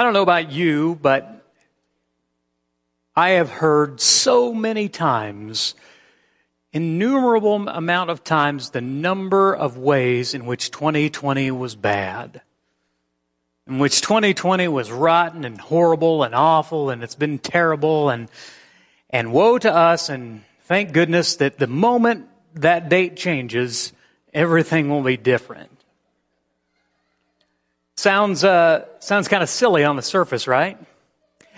I don't know about you, but I have heard so many times, innumerable amount of times, the number of ways in which 2020 was bad. In which 2020 was rotten and horrible and awful and it's been terrible and, and woe to us and thank goodness that the moment that date changes, everything will be different. Sounds, uh, sounds kind of silly on the surface, right?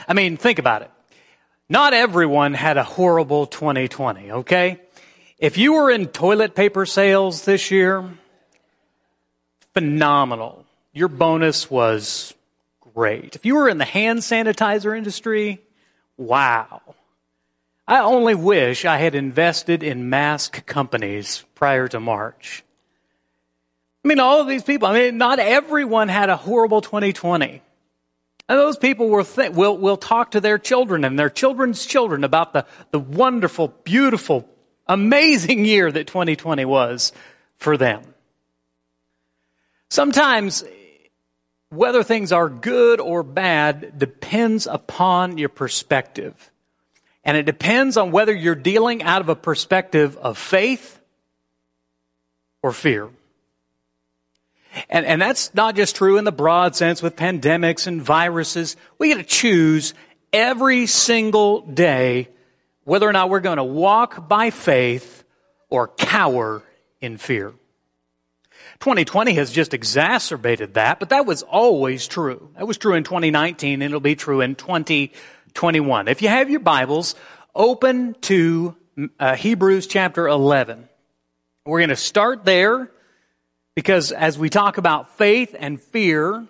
I mean, think about it. Not everyone had a horrible 2020, okay? If you were in toilet paper sales this year, phenomenal. Your bonus was great. If you were in the hand sanitizer industry, wow. I only wish I had invested in mask companies prior to March. I mean, all of these people, I mean, not everyone had a horrible 2020. And those people will, will, will talk to their children and their children's children about the, the wonderful, beautiful, amazing year that 2020 was for them. Sometimes, whether things are good or bad depends upon your perspective. And it depends on whether you're dealing out of a perspective of faith or fear. And, and that's not just true in the broad sense with pandemics and viruses. We get to choose every single day whether or not we're going to walk by faith or cower in fear. 2020 has just exacerbated that, but that was always true. That was true in 2019 and it'll be true in 2021. If you have your Bibles, open to uh, Hebrews chapter 11. We're going to start there because as we talk about faith and fear,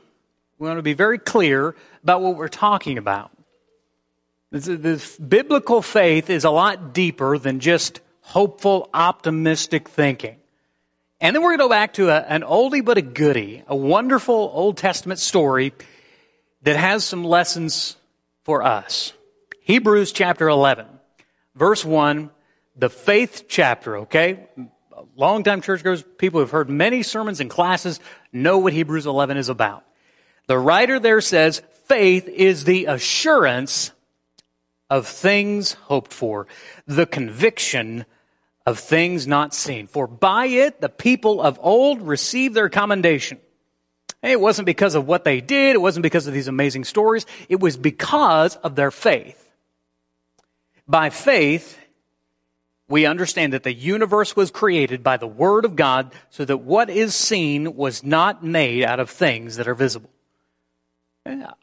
we want to be very clear about what we're talking about. This biblical faith is a lot deeper than just hopeful, optimistic thinking. And then we're going to go back to a, an oldie but a goodie, a wonderful Old Testament story that has some lessons for us. Hebrews chapter 11, verse 1, the faith chapter, okay? Longtime churchgoers, people who've heard many sermons and classes, know what Hebrews 11 is about. The writer there says, faith is the assurance of things hoped for, the conviction of things not seen. For by it the people of old received their commendation. It wasn't because of what they did. It wasn't because of these amazing stories. It was because of their faith. By faith, we understand that the universe was created by the Word of God so that what is seen was not made out of things that are visible.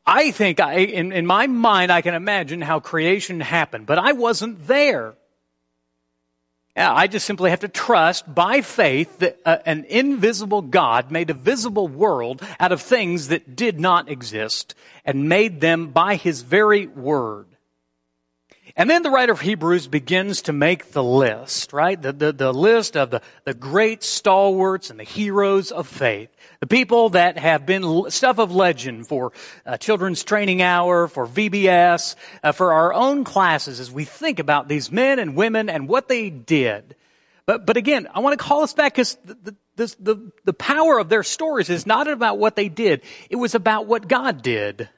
I think I, in, in my mind, I can imagine how creation happened, but I wasn't there. I just simply have to trust by faith that uh, an invisible God made a visible world out of things that did not exist and made them by His very word. And then the writer of Hebrews begins to make the list, right? The, the, the, list of the, the great stalwarts and the heroes of faith. The people that have been stuff of legend for uh, children's training hour, for VBS, uh, for our own classes as we think about these men and women and what they did. But, but again, I want to call us back because the, the, the, the power of their stories is not about what they did. It was about what God did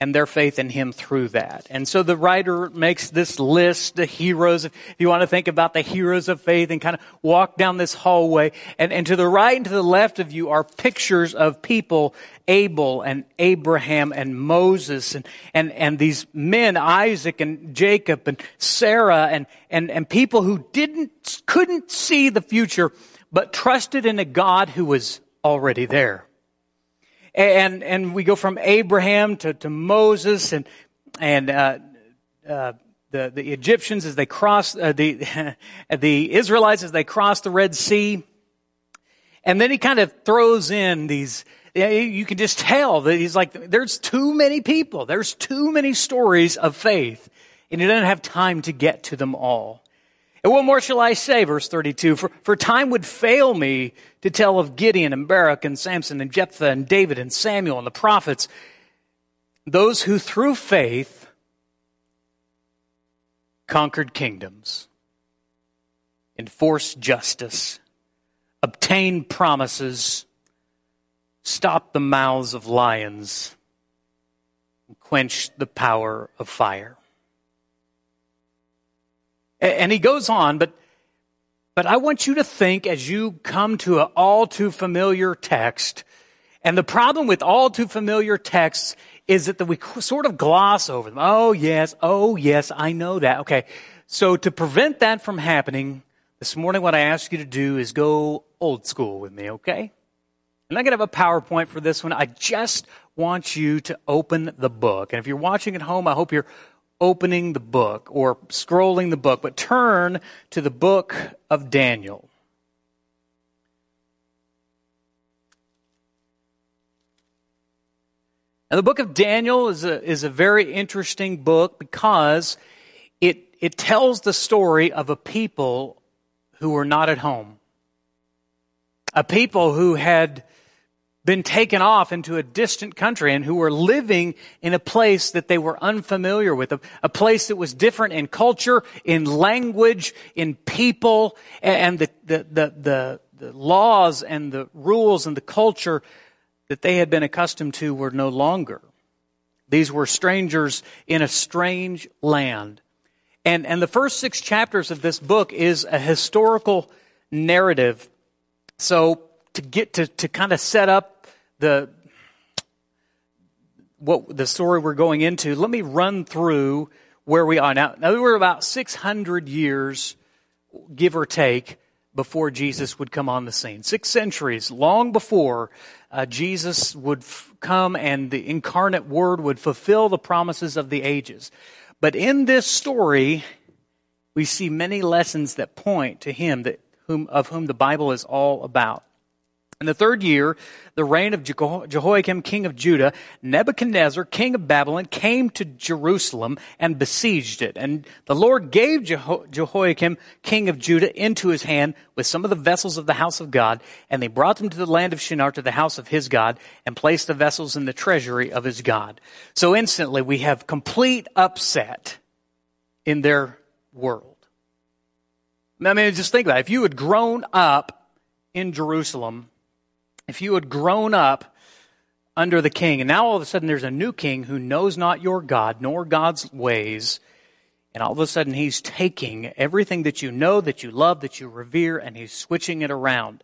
and their faith in him through that. And so the writer makes this list, the heroes. If you want to think about the heroes of faith and kind of walk down this hallway, and, and to the right and to the left of you are pictures of people, Abel and Abraham and Moses and, and, and these men, Isaac and Jacob and Sarah and, and, and people who didn't, couldn't see the future, but trusted in a God who was already there and and we go from Abraham to, to Moses and and uh, uh, the the Egyptians as they cross uh, the the Israelites as they cross the Red Sea, and then he kind of throws in these. You can just tell that he's like, there's too many people. There's too many stories of faith, and he doesn't have time to get to them all. And what more shall I say? Verse 32. For, for time would fail me to tell of Gideon and Barak and Samson and Jephthah and David and Samuel and the prophets, those who through faith conquered kingdoms, enforced justice, obtained promises, stopped the mouths of lions and quench the power of fire. And he goes on, but, but I want you to think as you come to an all too familiar text, and the problem with all too familiar texts is that we sort of gloss over them. Oh yes, oh yes, I know that. Okay. So to prevent that from happening, this morning what I ask you to do is go old school with me, okay? I'm not going to have a PowerPoint for this one. I just want you to open the book. And if you're watching at home, I hope you're opening the book or scrolling the book, but turn to the book of Daniel. Now, the book of Daniel is a, is a very interesting book because it, it tells the story of a people who were not at home. A people who had been taken off into a distant country and who were living in a place that they were unfamiliar with, a, a place that was different in culture, in language, in people, and the, the, the, the, the laws and the rules and the culture that they had been accustomed to were no longer. These were strangers in a strange land. And, and the first six chapters of this book is a historical narrative. So to get to, to kind of set up the, what the story we're going into, let me run through where we are now. Now we're about 600 years, give or take, before Jesus would come on the scene. Six centuries, long before uh, Jesus would f- come and the incarnate Word would fulfill the promises of the ages. But in this story, we see many lessons that point to Him that whom, of whom the Bible is all about. In the third year, the reign of Jehoiakim, king of Judah, Nebuchadnezzar, king of Babylon, came to Jerusalem and besieged it. And the Lord gave Jeho- Jehoiakim, king of Judah, into his hand with some of the vessels of the house of God, and they brought them to the land of Shinar, to the house of his God, and placed the vessels in the treasury of his God. So instantly we have complete upset in their world. I mean, just think about it. If you had grown up in Jerusalem, if you had grown up under the king, and now all of a sudden there's a new king who knows not your God, nor God's ways, and all of a sudden he's taking everything that you know, that you love, that you revere, and he's switching it around.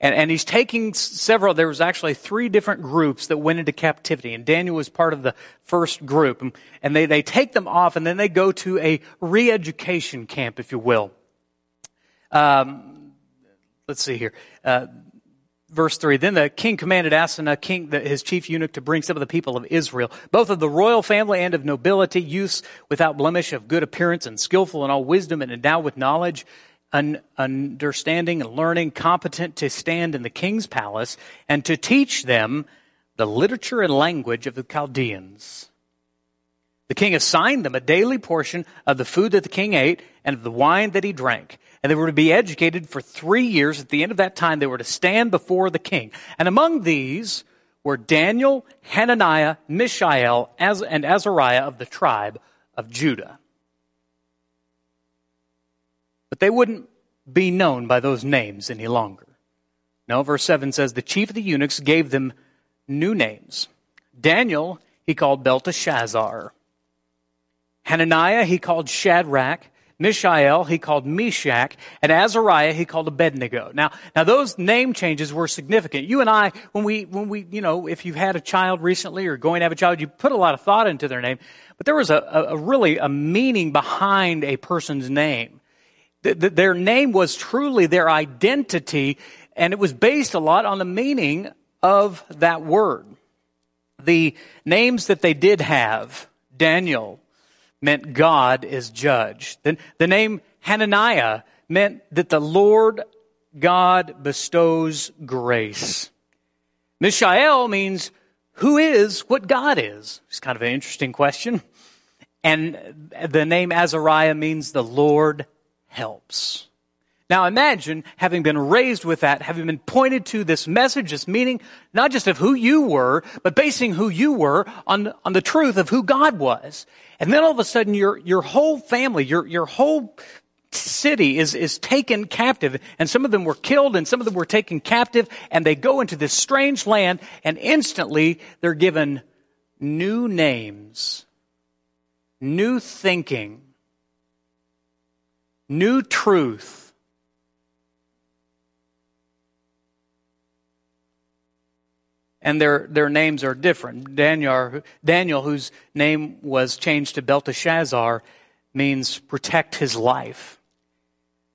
And, and he's taking several, there was actually three different groups that went into captivity, and Daniel was part of the first group. And, they, they take them off, and then they go to a re-education camp, if you will. Um, let's see here. Uh, verse 3 then the king commanded Ashpenaz, king the, his chief eunuch to bring some of the people of israel both of the royal family and of nobility youths without blemish of good appearance and skillful in all wisdom and endowed with knowledge un, understanding and learning competent to stand in the king's palace and to teach them the literature and language of the chaldeans the king assigned them a daily portion of the food that the king ate and of the wine that he drank and they were to be educated for three years. At the end of that time, they were to stand before the king. And among these were Daniel, Hananiah, Mishael, and Azariah of the tribe of Judah. But they wouldn't be known by those names any longer. No, verse 7 says, The chief of the eunuchs gave them new names. Daniel he called Belteshazzar. Hananiah he called Shadrach. Mishael he called Meshach, and Azariah he called Abednego. Now, now those name changes were significant. You and I, when we, when we, you know, if you've had a child recently or going to have a child, you put a lot of thought into their name. But there was a, a really a meaning behind a person's name. The, the, their name was truly their identity, and it was based a lot on the meaning of that word. The names that they did have, Daniel, meant God is judge. Then the name Hananiah meant that the Lord God bestows grace. Mishael means who is what God is. It's kind of an interesting question. And the name Azariah means the Lord helps. Now imagine having been raised with that, having been pointed to this message, this meaning, not just of who you were, but basing who you were on, on the truth of who God was. And then all of a sudden your, your whole family, your, your whole city is, is taken captive and some of them were killed and some of them were taken captive and they go into this strange land and instantly they're given new names, new thinking, new truth. And their, their names are different. Daniel, Daniel, whose name was changed to Belteshazzar, means protect his life.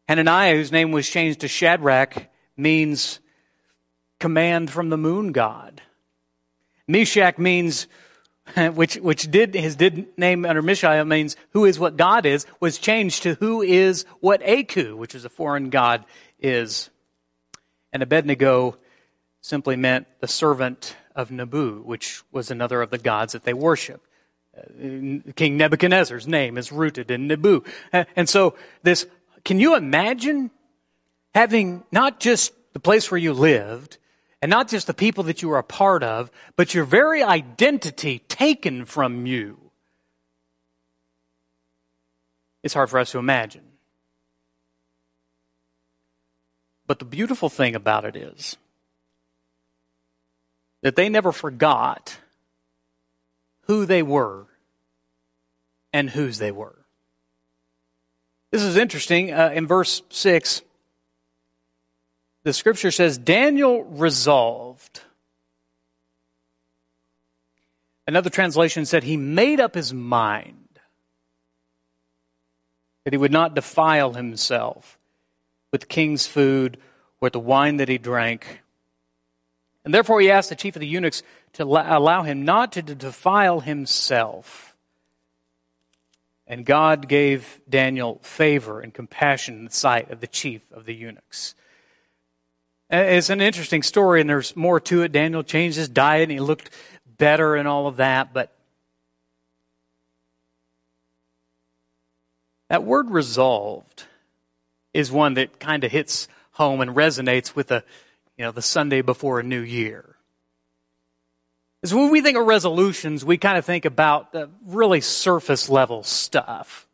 Hananiah, whose name was changed to Shadrach, means command from the moon god. Meshach means, which, which did, his did name under Mishael means who is what God is, was changed to who is what Aku, which is a foreign god, is. And Abednego simply meant the servant of Nabu, which was another of the gods that they worshiped. Uh, King Nebuchadnezzar's name is rooted in Nabu. And so this can you imagine having not just the place where you lived and not just the people that you were a part of, but your very identity taken from you? It's hard for us to imagine. But the beautiful thing about it is that they never forgot who they were and whose they were. This is interesting. Uh, in verse 6, the scripture says, Daniel resolved. Another translation said he made up his mind that he would not defile himself with king's food or the wine that he drank. And therefore he asked the chief of the eunuchs to allow him not to defile himself. And God gave Daniel favor and compassion in the sight of the chief of the eunuchs. It's an interesting story, and there's more to it. Daniel changed his diet, and he looked better and all of that, but that word resolved is one that kind of hits home and resonates with the, you know, the Sunday before a new year. Is when we think of resolutions, we kind of think about the really surface level stuff.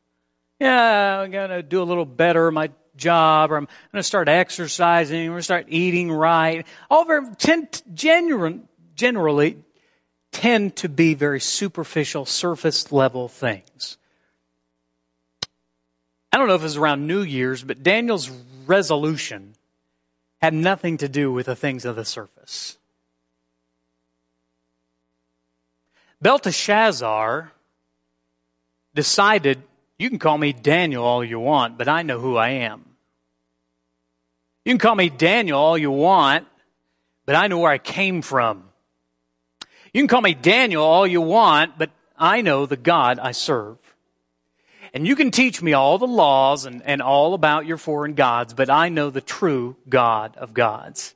Yeah, I'm going to do a little better my job, or I'm going to start exercising, or start eating right. All very tend, genuine, generally tend to be very superficial, surface level things. I don't know if it was around New Year's, but Daniel's resolution had nothing to do with the things of the surface. Belteshazzar decided, you can call me Daniel all you want, but I know who I am. You can call me Daniel all you want, but I know where I came from. You can call me Daniel all you want, but I know the God I serve. And you can teach me all the laws and, and all about your foreign gods, but I know the true God of gods,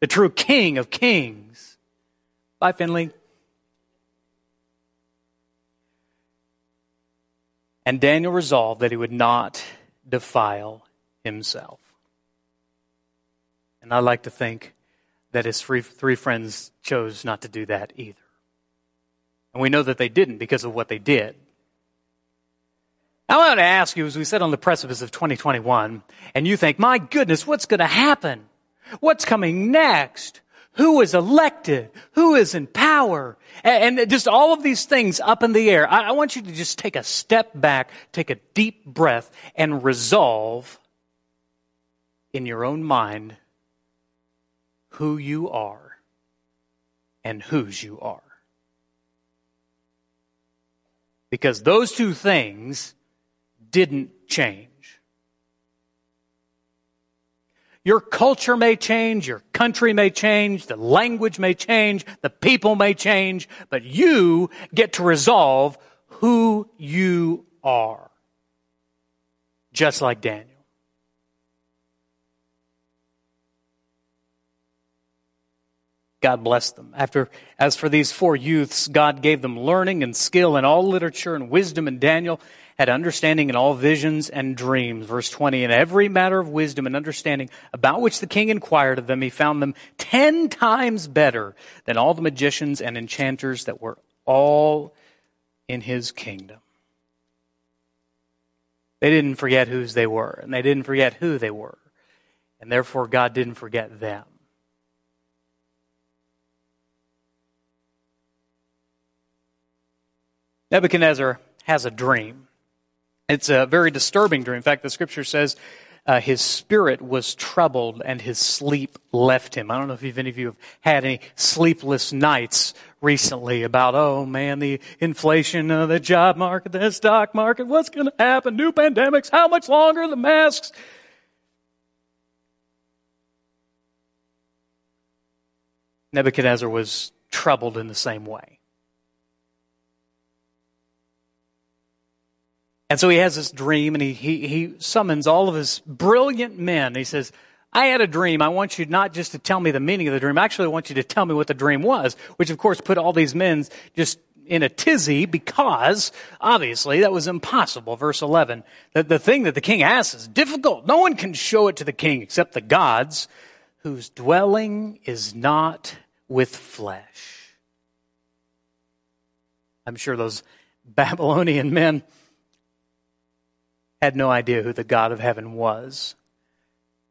the true King of kings. Bye, Finley. And Daniel resolved that he would not defile himself. And I like to think that his three, three friends chose not to do that either. And we know that they didn't because of what they did. I want to ask you, as we sit on the precipice of 2021, and you think, my goodness, what's going to happen? What's coming next? who is elected, who is in power, and, just all of these things up in the air. I, I want you to just take a step back, take a deep breath, and resolve in your own mind who you are and whose you are. Because those two things didn't change. Your culture may change, your country may change, the language may change, the people may change, but you get to resolve who you are. Just like Daniel. God blessed them. After, as for these four youths, God gave them learning and skill in all literature and wisdom in Daniel had understanding in all visions and dreams. Verse 20, in every matter of wisdom and understanding about which the king inquired of them, he found them ten times better than all the magicians and enchanters that were all in his kingdom. They didn't forget whose they were, and they didn't forget who they were. And therefore, God didn't forget them. Nebuchadnezzar has a dream. It's a very disturbing dream. In fact, the scripture says uh, his spirit was troubled and his sleep left him. I don't know if any of you have had any sleepless nights recently about, oh man, the inflation, uh, the job market, the stock market, what's going to happen? New pandemics, how much longer? The masks. Nebuchadnezzar was troubled in the same way. And so he has this dream and he, he, he summons all of his brilliant men. He says, I had a dream. I want you not just to tell me the meaning of the dream. I actually, want you to tell me what the dream was, which of course put all these men just in a tizzy because obviously that was impossible. Verse 11. The, the thing that the king asks is difficult. No one can show it to the king except the gods whose dwelling is not with flesh. I'm sure those Babylonian men had no idea who the God of heaven was.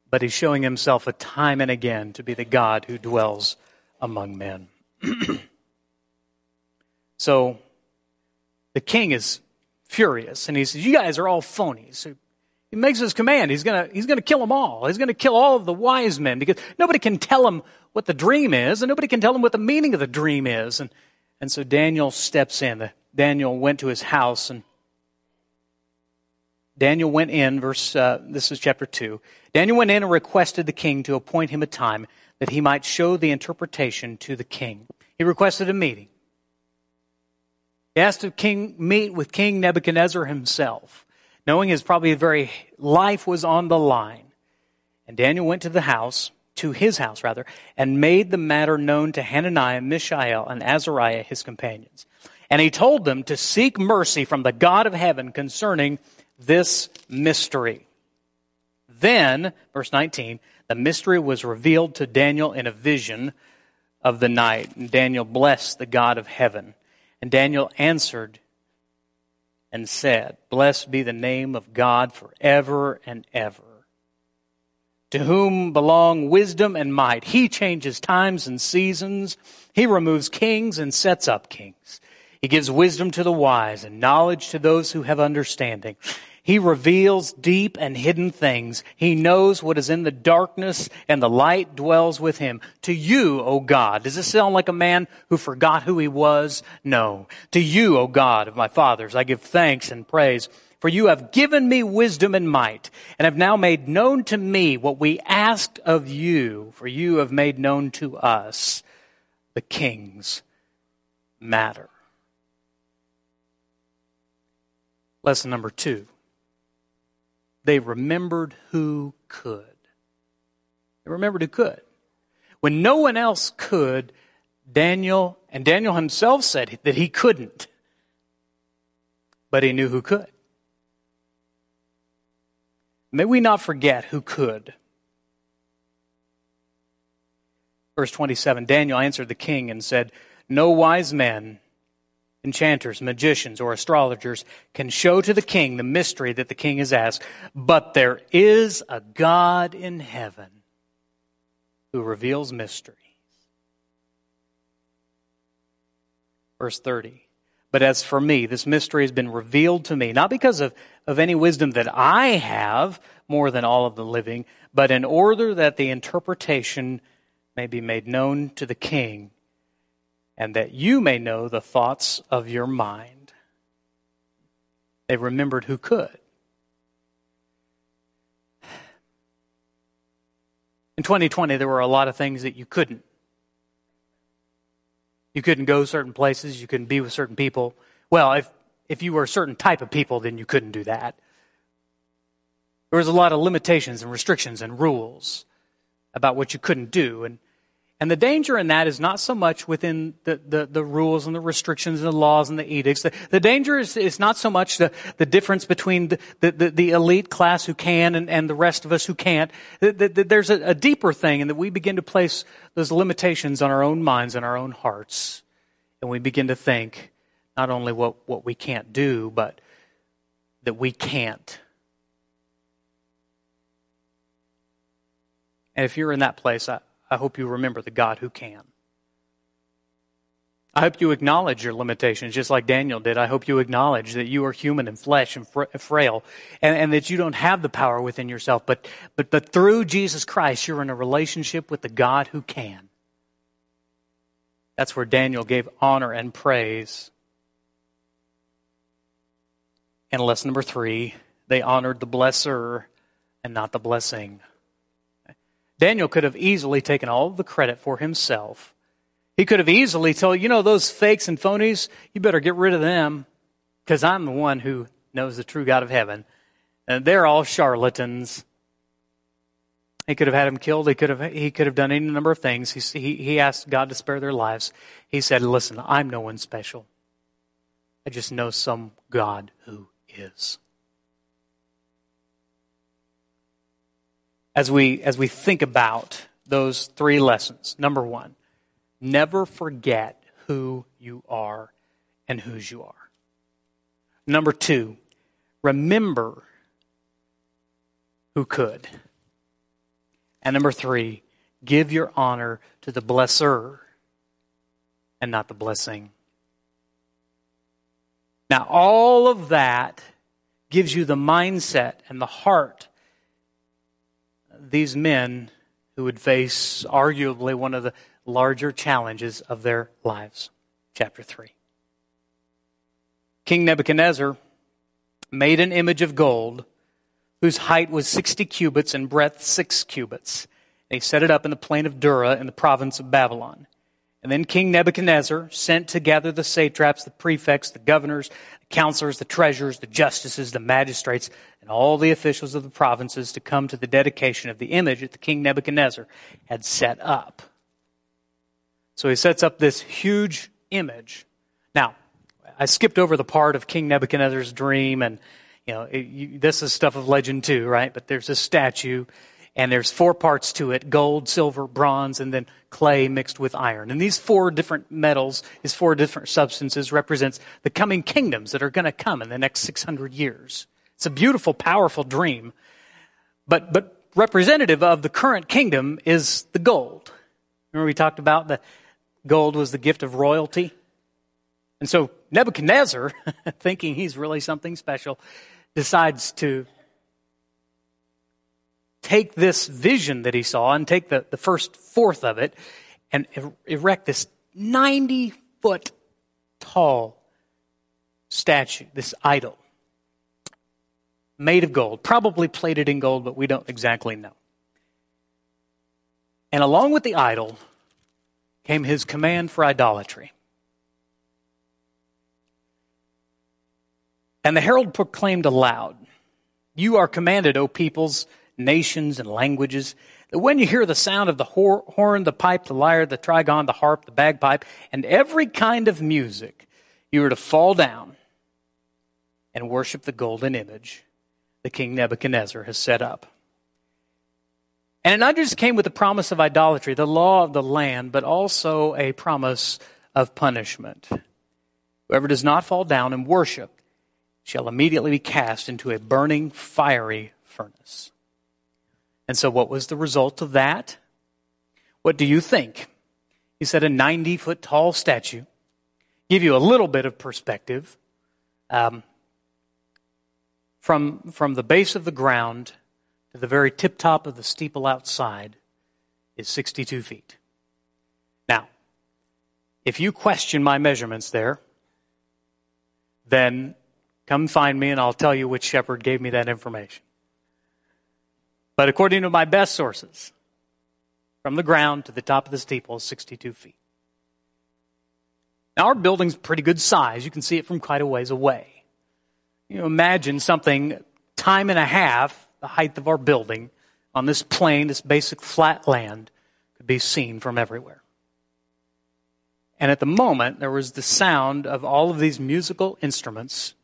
But he's showing himself a time and again to be the God who dwells among men. so the king is furious and he says, You guys are all phonies. He makes his command. He's gonna, he's gonna kill them all. He's gonna kill all of the wise men because nobody can tell him what the dream is and nobody can tell him what the meaning of the dream is. And, and so Daniel steps in. Daniel went to his house and Daniel went in, verse, uh, this is chapter 2. Daniel went in and requested the king to appoint him a time that he might show the interpretation to the king. He requested a meeting. He asked to king, meet with King Nebuchadnezzar himself, knowing his probably very life was on the line. And Daniel went to the house, to his house rather, and made the matter known to Hananiah, Mishael, and Azariah, his companions. And he told them to seek mercy from the God of heaven concerning this mystery. Then, verse 19, the mystery was revealed to Daniel in a vision of the night. And Daniel blessed the God of heaven. And Daniel answered and said, Blessed be the name of God forever and ever. To whom belong wisdom and might. He changes times and seasons. He removes kings and sets up kings. He gives wisdom to the wise and knowledge to those who have understanding. He reveals deep and hidden things. He knows what is in the darkness and the light dwells with him. To you, O God, does this sound like a man who forgot who he was? No. To you, O God of my fathers, I give thanks and praise. For you have given me wisdom and might, and have now made known to me what we asked of you, for you have made known to us the king's matter. Lesson number two they remembered who could. They remembered who could. When no one else could, Daniel, and Daniel himself said that he couldn't, but he knew who could. May we not forget who could. Verse 27 Daniel answered the king and said, No wise man enchanters, magicians, or astrologers can show to the king the mystery that the king has asked, but there is a God in heaven who reveals mysteries. Verse 30. But as for me, this mystery has been revealed to me, not because of, of any wisdom that I have more than all of the living, but in order that the interpretation may be made known to the king and that you may know the thoughts of your mind. They remembered who could. In 2020, there were a lot of things that you couldn't. You couldn't go certain places, you couldn't be with certain people. Well, if, if you were a certain type of people, then you couldn't do that. There was a lot of limitations and restrictions and rules about what you couldn't do. And and the danger in that is not so much within the, the, the rules and the restrictions and the laws and the edicts. The, the danger is, is not so much the, the difference between the, the, the elite class who can and, and the rest of us who can't. there's a, a deeper thing in that we begin to place those limitations on our own minds and our own hearts. And we begin to think not only what, what we can't do, but that we can't. And if you're in that place, I, I hope you remember the God who can. I hope you acknowledge your limitations, just like Daniel did. I hope you acknowledge that you are human and flesh and frail, and, and, that you don't have the power within yourself. But, but, but through Jesus Christ, you're in a relationship with the God who can. That's where Daniel gave honor and praise. And lesson number three, they honored the blesser and not the blessing. Daniel could have easily taken all the credit for himself. He could have easily told, you know, those fakes and phonies, you better get rid of them because I'm the one who knows the true God of heaven. And they're all charlatans. He could have had him killed. He could have, he could have done any number of things. He, he, he asked God to spare their lives. He said, listen, I'm no one special. I just know some God who is. As we, as we think about those three lessons, number one, never forget who you are and whose you are. Number two, remember who could. And number three, give your honor to the blesser and not the blessing. Now, all of that gives you the mindset and the heart these men who would face arguably one of the larger challenges of their lives. Chapter 3. King Nebuchadnezzar made an image of gold whose height was 60 cubits and breadth 6 cubits. And he set it up in the plain of Dura in the province of Babylon. And then King Nebuchadnezzar sent to gather the satraps, the prefects, the governors, the counselors, the treasurers, the justices, the magistrates, and all the officials of the provinces to come to the dedication of the image that the king Nebuchadnezzar had set up. So he sets up this huge image. Now, I skipped over the part of King Nebuchadnezzar's dream and you know, it, you, this is stuff of legend too, right? But there's a statue, and there's four parts to it gold, silver, bronze, and then clay mixed with iron. And these four different metals, these four different substances, represents the coming kingdoms that are going to come in the next 600 years. It's a beautiful, powerful dream. But, but representative of the current kingdom is the gold. Remember we talked about the gold was the gift of royalty? And so Nebuchadnezzar, thinking he's really something special, decides to take this vision that he saw and take the, the first fourth of it and er, erect this 90 foot tall statue, this idol, made of gold, probably plated in gold, but we don't exactly know. And along with the idol came his command for idolatry. And the herald proclaimed aloud, You are commanded, O peoples, nations, and languages, that when you hear the sound of the horn, the pipe, the lyre, the trigon, the harp, the bagpipe, and every kind of music, you are to fall down and worship the golden image the king Nebuchadnezzar has set up. And it not just came with the promise of idolatry, the law of the land, but also a promise of punishment. Whoever does not fall down and worship shall immediately be cast into a burning, fiery furnace. And so, what was the result of that? What do you think? He said a 90 foot tall statue. Give you a little bit of perspective. Um, from, from the base of the ground to the very tip top of the steeple outside is 62 feet. Now, if you question my measurements there, then Come find me and I'll tell you which shepherd gave me that information. But according to my best sources, from the ground to the top of the steeple is 62 feet. Now, our building's pretty good size. You can see it from quite a ways away. You know, imagine something time and a half the height of our building on this plain, this basic flat land, could be seen from everywhere. And at the moment, there was the sound of all of these musical instruments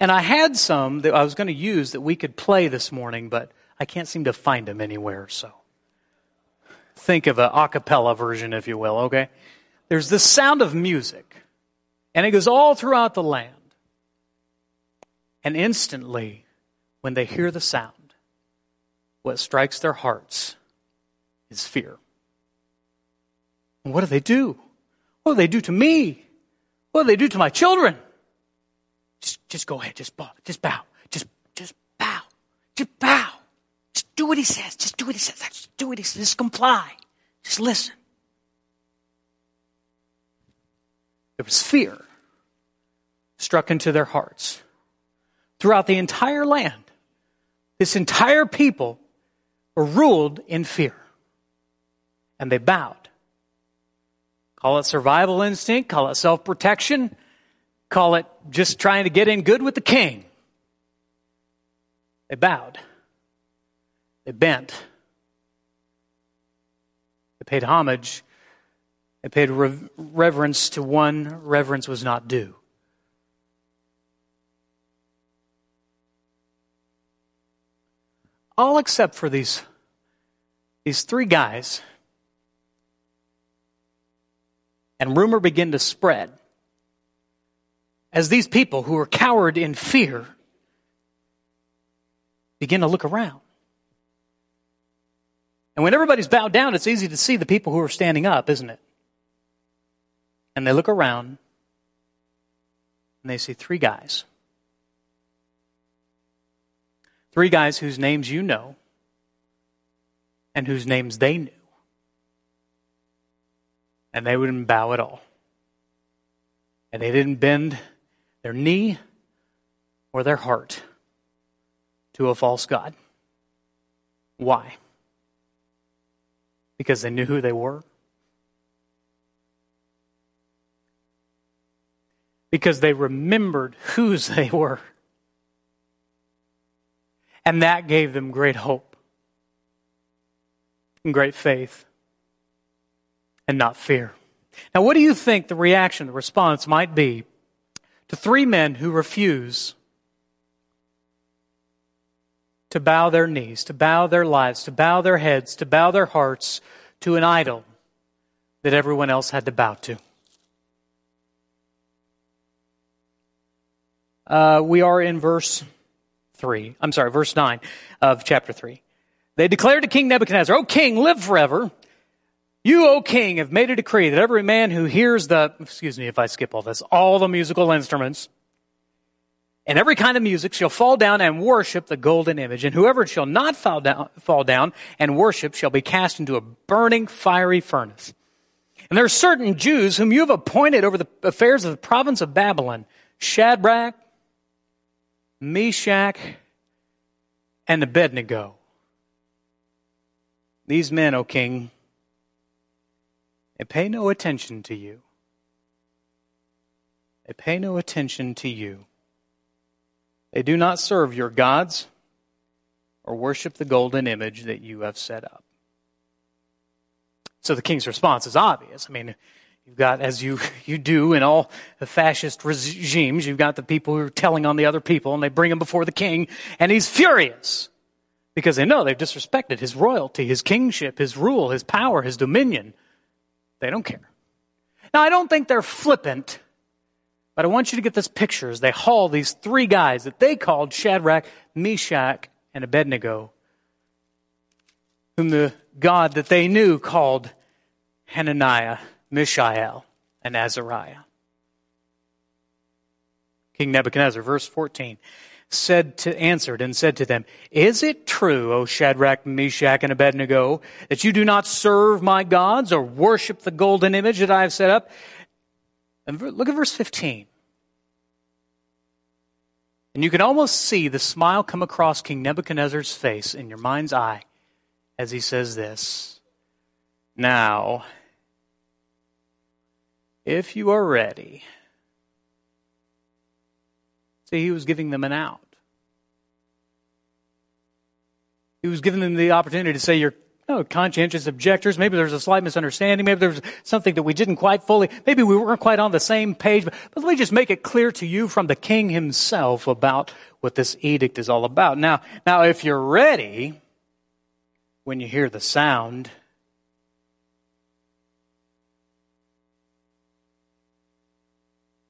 and I had some that I was going to use that we could play this morning, but I can't seem to find them anywhere, so. Think of an a cappella version, if you will, okay? There's this sound of music, and it goes all throughout the land. And instantly, when they hear the sound, what strikes their hearts is fear. And what do they do? What do they do to me? What do they do to my children? Just, just go ahead. Just bow. Just bow. Just, just bow. Just bow. Just do what he says. Just do what he says. Just do what he says. Just comply. Just listen. There was fear struck into their hearts throughout the entire land. This entire people were ruled in fear. And they bowed. Call it survival instinct, call it self protection, call it just trying to get in good with the king. They bowed. They bent. They paid homage. They paid reverence to one reverence was not due. All except for these, these three guys and rumor began to spread as these people who are cowered in fear begin to look around. And when everybody's bowed down, it's easy to see the people who are standing up, isn't it? And they look around and they see three guys. Three guys whose names you know and whose names they knew and they wouldn't bow at all. And they didn't bend their knee or their heart to a false God. Why? Because they knew who they were? Because they remembered whose they were. And that gave them great hope and great faith and not fear. Now, what do you think the reaction, the response might be to three men who refuse to bow their knees, to bow their lives, to bow their heads, to bow their hearts to an idol that everyone else had to bow to? Uh, we are in verse 3. I'm sorry, verse 9 of chapter 3. They declared to King Nebuchadnezzar, O king, live forever. You, O king, have made a decree that every man who hears the, excuse me if I skip all this, all the musical instruments and every kind of music shall fall down and worship the golden image, and whoever shall not fall down, fall down and worship shall be cast into a burning fiery furnace. And there are certain Jews whom you have appointed over the affairs of the province of Babylon, Shadrach, Meshach, and Abednego. These men, O king, they pay no attention to you. They pay no attention to you. They do not serve your gods or worship the golden image that you have set up. So the king's response is obvious. I mean, you've got, as you, you do in all the fascist regimes, you've got the people who are telling on the other people and they bring him before the king and he's furious because they know they've disrespected his royalty, his kingship, his rule, his power, his dominion. They don't care. Now, I don't think they're flippant, but I want you to get this picture as they haul these three guys that they called Shadrach, Meshach, and Abednego, whom the God that they knew called Hananiah, Mishael, and Azariah. King Nebuchadnezzar, verse 14 said to, answered and said to them, Is it true, O Shadrach, Meshach, and Abednego, that you do not serve my gods or worship the golden image that I have set up? And look at verse 15. And you can almost see the smile come across King Nebuchadnezzar's face in your mind's eye as he says this. Now, if you are ready, See, he was giving them an out. He was giving them the opportunity to say, you're oh, conscientious objectors. Maybe there's a slight misunderstanding. Maybe there's something that we didn't quite fully, maybe we weren't quite on the same page. But, but let me just make it clear to you from the king himself about what this edict is all about. Now, now, if you're ready, when you hear the sound,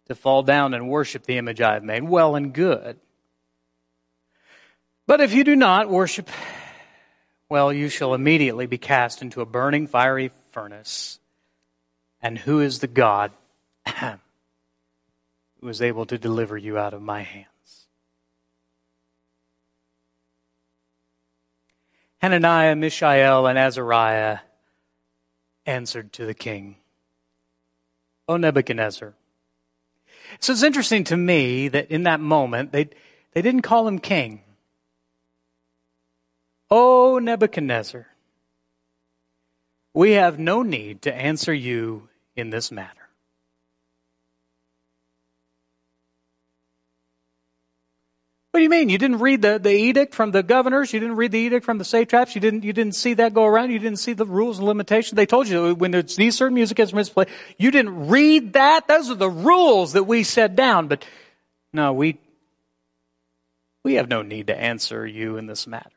to fall down and worship the image I have made. Well and good. But if you do not worship Well, you shall immediately be cast into a burning fiery furnace. And who is the God who is able to deliver you out of my hands? Hananiah, Mishael, and Azariah answered to the king, O Nebuchadnezzar. So it's interesting to me that in that moment, they, they didn't call him king. O Nebuchadnezzar, we have no need to answer you in this matter. What do you mean? You didn't read the, the edict from the governors? You didn't read the edict from the satraps? You didn't, you didn't see that go around? You didn't see the rules and limitations? They told you when there's these certain music instruments play, you didn't read that? Those are the rules that we set down. But no, we, we have no need to answer you in this matter.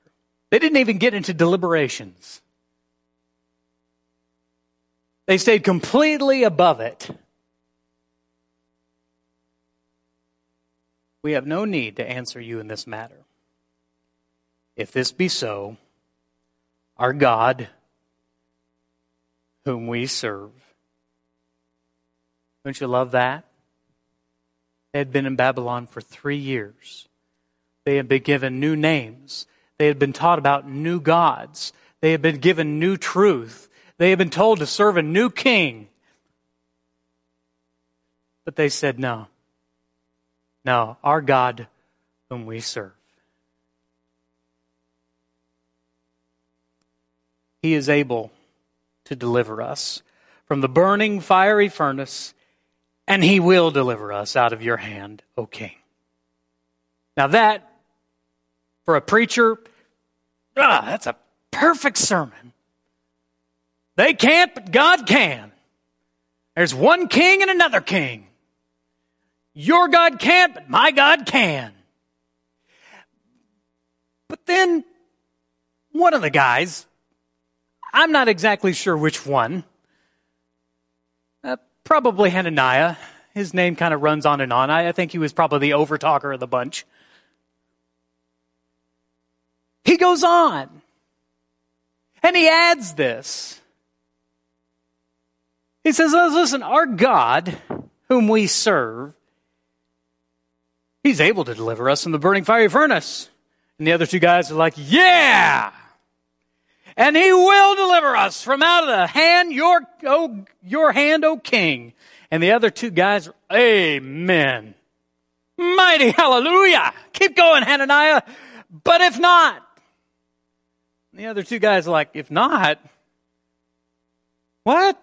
They didn't even get into deliberations. They stayed completely above it. We have no need to answer you in this matter. If this be so, our God, whom we serve, don't you love that? They had been in Babylon for three years. They had been given new names. They had been taught about new gods. They had been given new truth. They had been told to serve a new king. But they said no. No, our God whom we serve. He is able to deliver us from the burning fiery furnace, and he will deliver us out of your hand, O king. Now that, for a preacher, ah, that's a perfect sermon. They can't, but God can. There's one king and another king. Your God can't, but my God can. But then one of the guys, I'm not exactly sure which one, uh, probably Hananiah. His name kind of runs on and on. I, I think he was probably the overtalker of the bunch. He goes on. And he adds this. He says, listen, our God, whom we serve, He's able to deliver us from the burning fiery furnace. And the other two guys are like, yeah! And he will deliver us from out of the hand, your, oh, your hand, O king. And the other two guys are, amen. Mighty hallelujah. Keep going, Hananiah. But if not, and the other two guys are like, if not, what?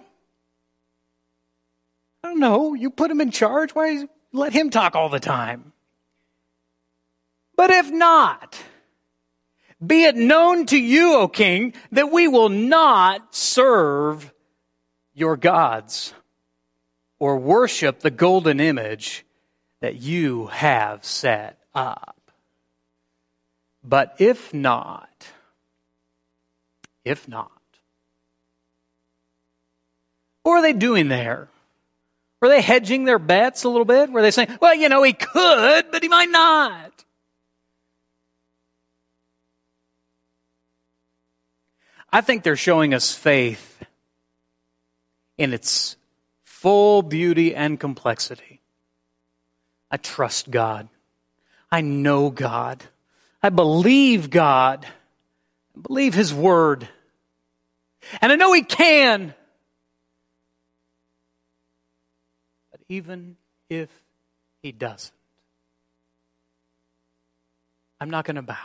I don't know. You put him in charge. Why let him talk all the time? But if not, be it known to you, O king, that we will not serve your gods or worship the golden image that you have set up. But if not, if not, what are they doing there? Were they hedging their bets a little bit? Were they saying, well, you know, he could, but he might not? I think they're showing us faith in its full beauty and complexity. I trust God. I know God. I believe God. I believe His Word. And I know He can. But even if He doesn't, I'm not going to bow.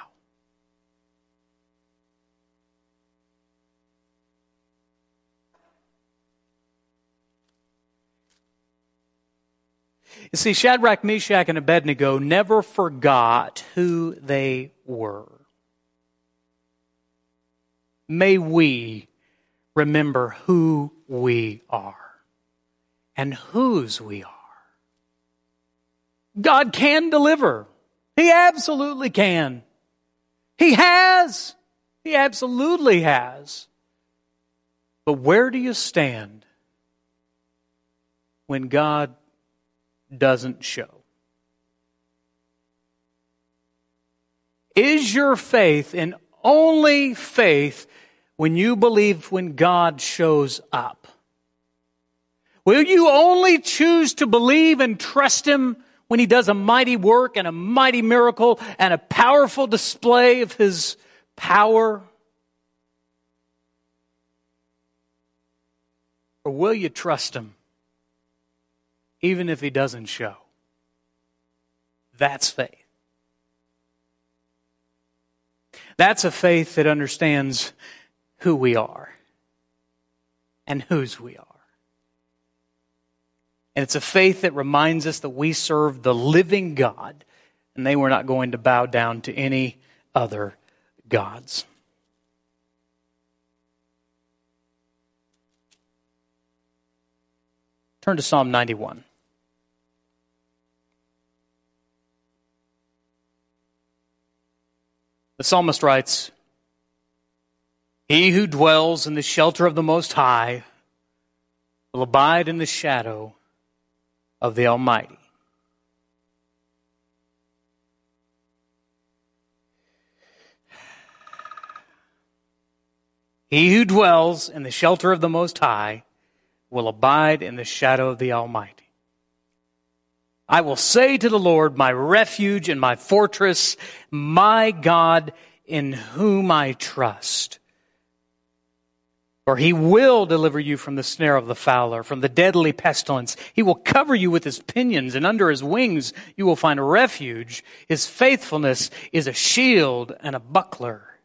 You see, Shadrach, Meshach, and Abednego never forgot who they were. May we remember who we are and whose we are. God can deliver. He absolutely can. He has. He absolutely has. But where do you stand when God doesn't show. Is your faith in only faith when you believe when God shows up? Will you only choose to believe and trust Him when He does a mighty work and a mighty miracle and a powerful display of His power? Or will you trust Him even if He doesn't show? That's faith. That's a faith that understands who we are and whose we are. And it's a faith that reminds us that we serve the living God and they were not going to bow down to any other gods. Turn to Psalm 91. The psalmist writes, He who dwells in the shelter of the Most High will abide in the shadow of the Almighty. He who dwells in the shelter of the Most High will abide in the shadow of the Almighty. I will say to the Lord, my refuge and my fortress, my God in whom I trust. For he will deliver you from the snare of the fowler, from the deadly pestilence. He will cover you with his pinions, and under his wings you will find refuge. His faithfulness is a shield and a buckler.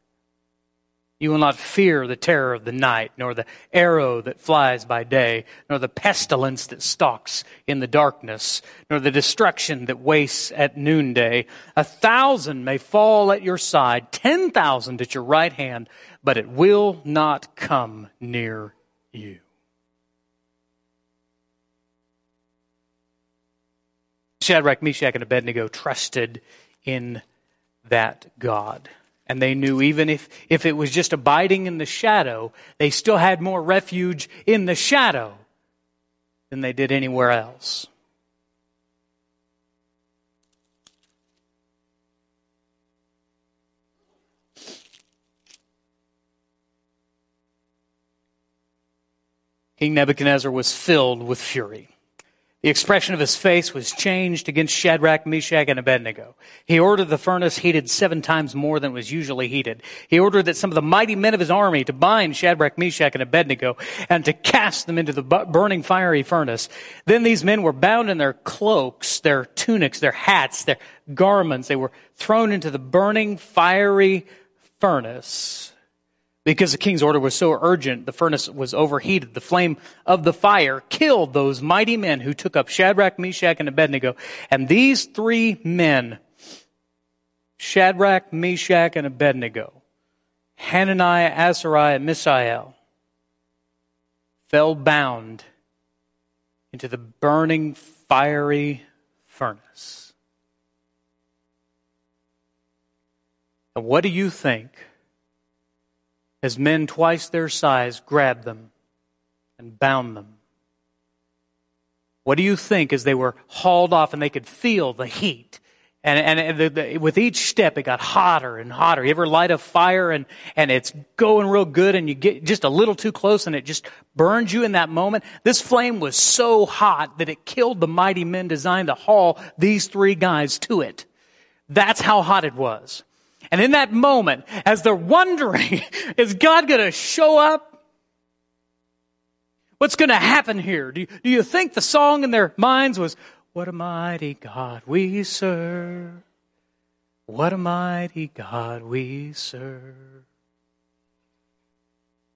You will not fear the terror of the night, nor the arrow that flies by day, nor the pestilence that stalks in the darkness, nor the destruction that wastes at noonday. A thousand may fall at your side, ten thousand at your right hand, but it will not come near you. Shadrach, Meshach, and Abednego trusted in that God. And they knew even if, if it was just abiding in the shadow, they still had more refuge in the shadow than they did anywhere else. King Nebuchadnezzar was filled with fury. The expression of his face was changed against Shadrach, Meshach, and Abednego. He ordered the furnace heated seven times more than was usually heated. He ordered that some of the mighty men of his army to bind Shadrach, Meshach, and Abednego and to cast them into the burning fiery furnace. Then these men were bound in their cloaks, their tunics, their hats, their garments. They were thrown into the burning fiery furnace. Because the king's order was so urgent, the furnace was overheated. The flame of the fire killed those mighty men who took up Shadrach, Meshach, and Abednego. And these three men, Shadrach, Meshach, and Abednego, Hananiah, Azariah, and Mishael, fell bound into the burning fiery furnace. And what do you think? As men twice their size grabbed them and bound them. What do you think as they were hauled off and they could feel the heat? And, and the, the, with each step, it got hotter and hotter. You ever light a fire and, and it's going real good and you get just a little too close and it just burns you in that moment? This flame was so hot that it killed the mighty men designed to haul these three guys to it. That's how hot it was. And in that moment, as they're wondering, is God going to show up? What's going to happen here? Do you, do you think the song in their minds was, What a mighty God we serve? What a mighty God we serve.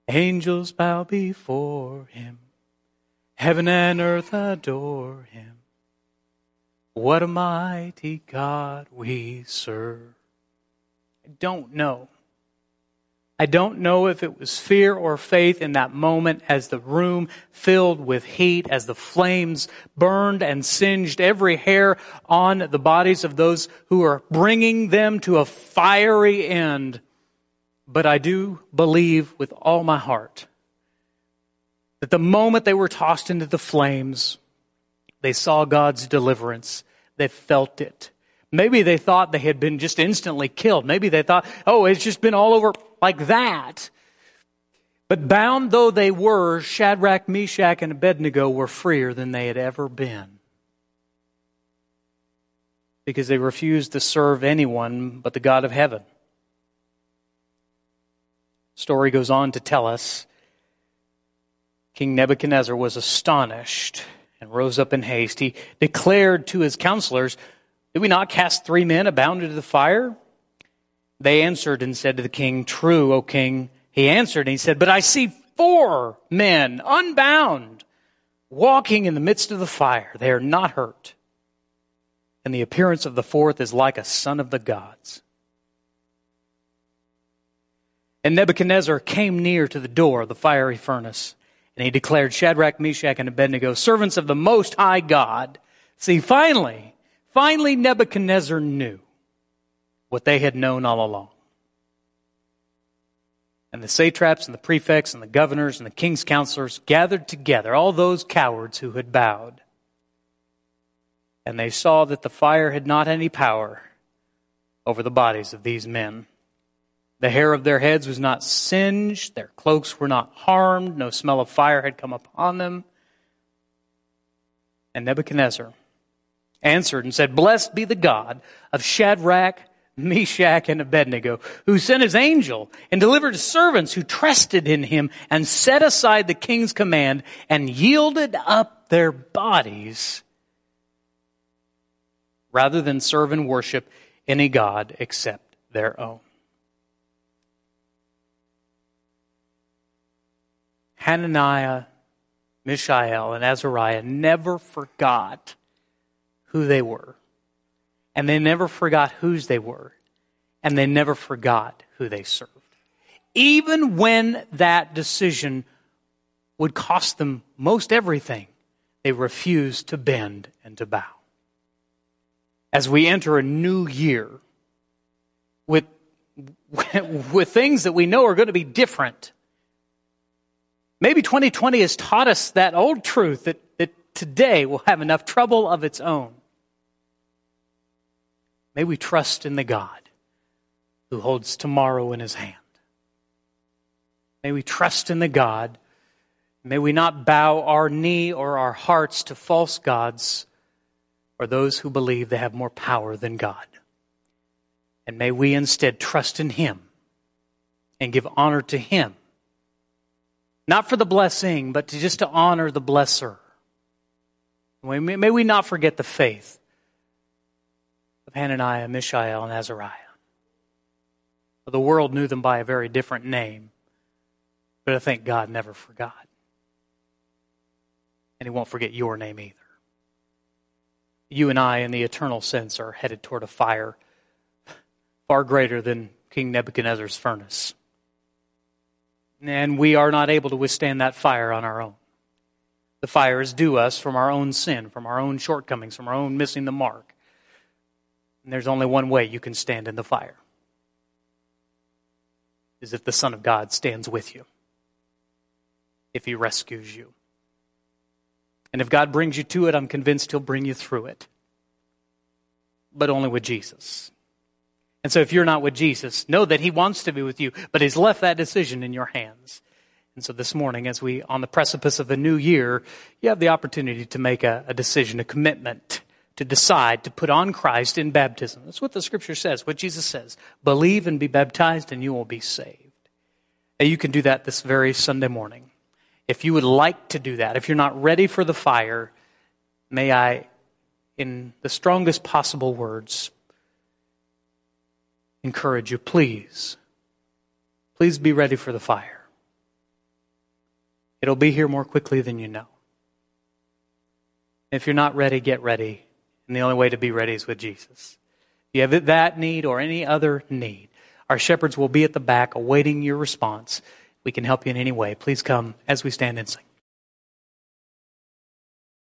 Angels bow before him. Heaven and earth adore him. What a mighty God we serve. I don't know. I don't know if it was fear or faith in that moment as the room filled with heat, as the flames burned and singed every hair on the bodies of those who are bringing them to a fiery end. But I do believe with all my heart that the moment they were tossed into the flames, they saw God's deliverance. They felt it Maybe they thought they had been just instantly killed. Maybe they thought, oh, it's just been all over like that. But bound though they were, Shadrach, Meshach, and Abednego were freer than they had ever been. Because they refused to serve anyone but the God of heaven. Story goes on to tell us King Nebuchadnezzar was astonished and rose up in haste. He declared to his counselors, Did we not cast three men abound into the fire? They answered and said to the king, True, O king. He answered and he said, But I see four men unbound walking in the midst of the fire. They are not hurt. And the appearance of the fourth is like a son of the gods. And Nebuchadnezzar came near to the door of the fiery furnace, and he declared, Shadrach, Meshach, and Abednego, servants of the Most High God. See, finally, finally Nebuchadnezzar knew what they had known all along. And the satraps and the prefects and the governors and the king's counselors gathered together, all those cowards who had bowed. And they saw that the fire had not any power over the bodies of these men. The hair of their heads was not singed, their cloaks were not harmed, no smell of fire had come upon them. And Nebuchadnezzar answered and said, Blessed be the God of Shadrach, Meshach, and Abednego, who sent his angel and delivered his servants who trusted in him and set aside the king's command and yielded up their bodies rather than serve and worship any God except their own. Hananiah, Mishael, and Azariah never forgot who they were and they never forgot whose they were, and they never forgot who they served. Even when that decision would cost them most everything, they refused to bend and to bow. As we enter a new year with, with things that we know are going to be different, maybe 2020 has taught us that old truth that, that today will have enough trouble of its own May we trust in the God who holds tomorrow in his hand. May we trust in the God. May we not bow our knee or our hearts to false gods or those who believe they have more power than God. And may we instead trust in him and give honor to him. Not for the blessing, but to just to honor the blesser. May we not forget the faith of Hananiah, Mishael, and Azariah. The world knew them by a very different name, but I think God never forgot. And He won't forget your name either. You and I, in the eternal sense, are headed toward a fire far greater than King Nebuchadnezzar's furnace. And we are not able to withstand that fire on our own. The fire is due us from our own sin, from our own shortcomings, from our own missing the mark. And there's only one way you can stand in the fire. Is if the Son of God stands with you. If he rescues you. And if God brings you to it, I'm convinced he'll bring you through it. But only with Jesus. And so if you're not with Jesus, know that he wants to be with you, but he's left that decision in your hands. And so this morning, as we, on the precipice of a new year, you have the opportunity to make a, a decision, a commitment to decide to put on Christ in baptism. That's what the scripture says, what Jesus says. Believe and be baptized and you will be saved. And you can do that this very Sunday morning. If you would like to do that, if you're not ready for the fire, may I, in the strongest possible words, encourage you, please, please be ready for the fire. It'll be here more quickly than you know. If you're not ready, get ready and the only way to be ready is with Jesus. If you have that need or any other need, our shepherds will be at the back awaiting your response. We can help you in any way. Please come as we stand and sing.